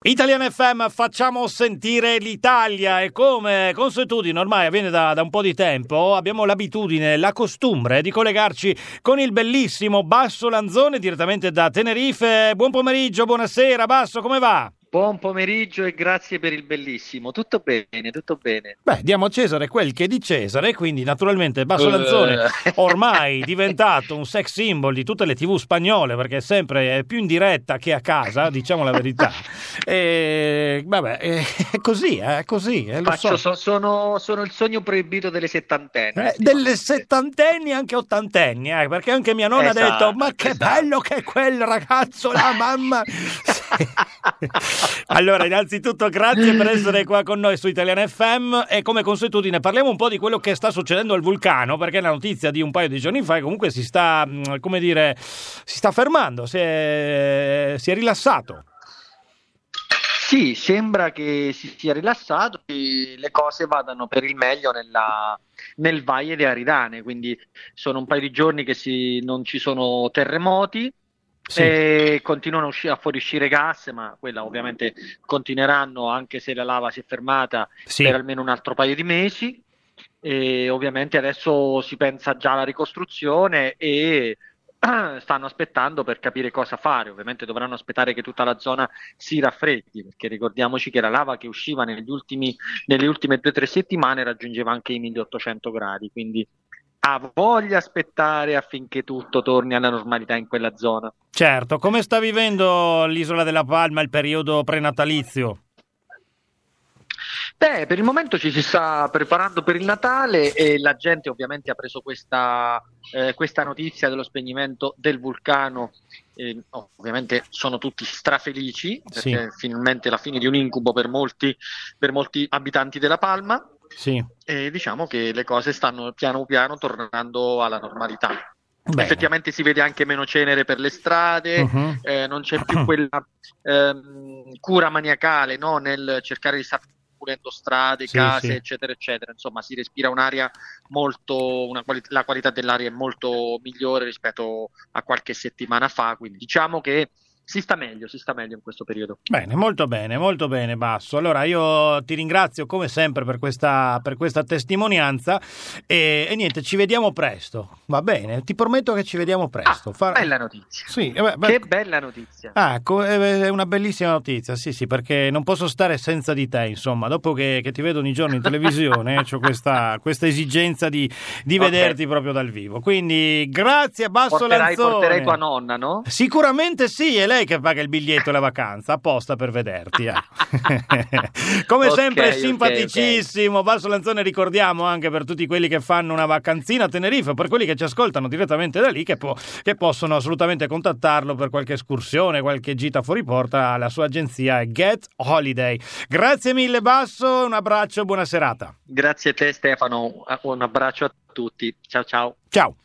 Italian FM, facciamo sentire l'Italia e come consuetudine ormai avviene da, da, un po' di tempo, abbiamo l'abitudine, la costumbre di collegarci con il bellissimo Basso Lanzone direttamente da Tenerife. Buon pomeriggio, buonasera Basso, come va? Buon pomeriggio e grazie per il bellissimo. Tutto bene, tutto bene. Beh, diamo a Cesare quel che è di Cesare, quindi naturalmente Basso Lanzone Eh. ormai diventato un sex symbol di tutte le tv spagnole perché è sempre più in diretta che a casa, diciamo la verità. E vabbè, è così, è così, eh, lo Faccio- so. so- sono, sono il sogno proibito delle settantenni. Eh, delle settantenni anche ottantenni, eh, perché anche mia nonna ha detto: Esatto, Ma che esatto. bello che è quel ragazzo, la mamma. allora, innanzitutto, grazie per essere qua con noi su Italian FM. E come consuetudine, parliamo un po' di quello che sta succedendo al vulcano, perché la notizia di un paio di giorni fa comunque si sta, mh, come dire, si sta fermando, si è, si è rilassato. Sì, sembra che si sia rilassato e le cose vadano per il meglio nella- nel Valle de Aridane, quindi sono un paio di giorni che si- non ci sono terremoti Sì. e continuano a, usci- a fuoriuscire gas, ma quella ovviamente continueranno anche se la lava si è fermata Sì. per almeno un altro paio di mesi. E ovviamente adesso si pensa già alla ricostruzione e stanno aspettando per capire cosa fare. Ovviamente dovranno aspettare che tutta la zona si raffreddi, perché ricordiamoci che la lava che usciva negli ultimi, nelle ultime due o tre settimane raggiungeva anche i 1800 gradi, quindi ha voglia aspettare affinché tutto torni alla normalità in quella zona. Certo, come sta vivendo l'isola della Palma il periodo prenatalizio? Beh, per il momento ci si sta preparando per il Natale e la gente ovviamente ha preso questa, eh, questa notizia dello spegnimento del vulcano. eh, ovviamente sono tutti strafelici perché finalmente la fine di un incubo per molti, per molti abitanti della Palma Sì. e diciamo che le cose stanno piano piano tornando alla normalità. Bene. Effettivamente si vede anche meno cenere per le strade, Mhm. eh, non c'è più quella ehm, cura maniacale no, nel cercare di stare pulendo strade, Sì, case, sì. eccetera, eccetera. Insomma, si respira un'aria molto, una quali- la qualità dell'aria è molto migliore rispetto a qualche settimana fa, quindi diciamo che si sta meglio, si sta meglio in questo periodo. Bene, molto bene, molto bene, Basso. Allora io ti ringrazio come sempre per questa, per questa testimonianza e, e niente, ci vediamo presto. Va bene, ti prometto che ci vediamo presto. Ah, Fa- bella notizia. Sì, eh beh, beh, Che bella notizia. Ah, è una bellissima notizia, sì, sì, perché non posso stare senza di te, insomma, dopo che, che ti vedo ogni giorno in televisione, ho questa, questa esigenza di, di Ok. vederti proprio dal vivo. Quindi, grazie, Basso Porterai, Lanzone. porterai tua nonna, no? Sicuramente sì, è lei che paga il biglietto e la vacanza apposta per vederti. eh. Come Ok, sempre, simpaticissimo. Basso Lanzone, ricordiamo anche per tutti quelli che fanno una vacanzina a Tenerife, per quelli che ci ascoltano direttamente da lì, che, po- che possono assolutamente contattarlo per qualche escursione, qualche gita fuori porta. La sua agenzia è Get Holiday. Grazie mille, Basso. Un abbraccio, buona serata. Grazie a te Stefano, un abbraccio a tutti. Ciao ciao. Ciao.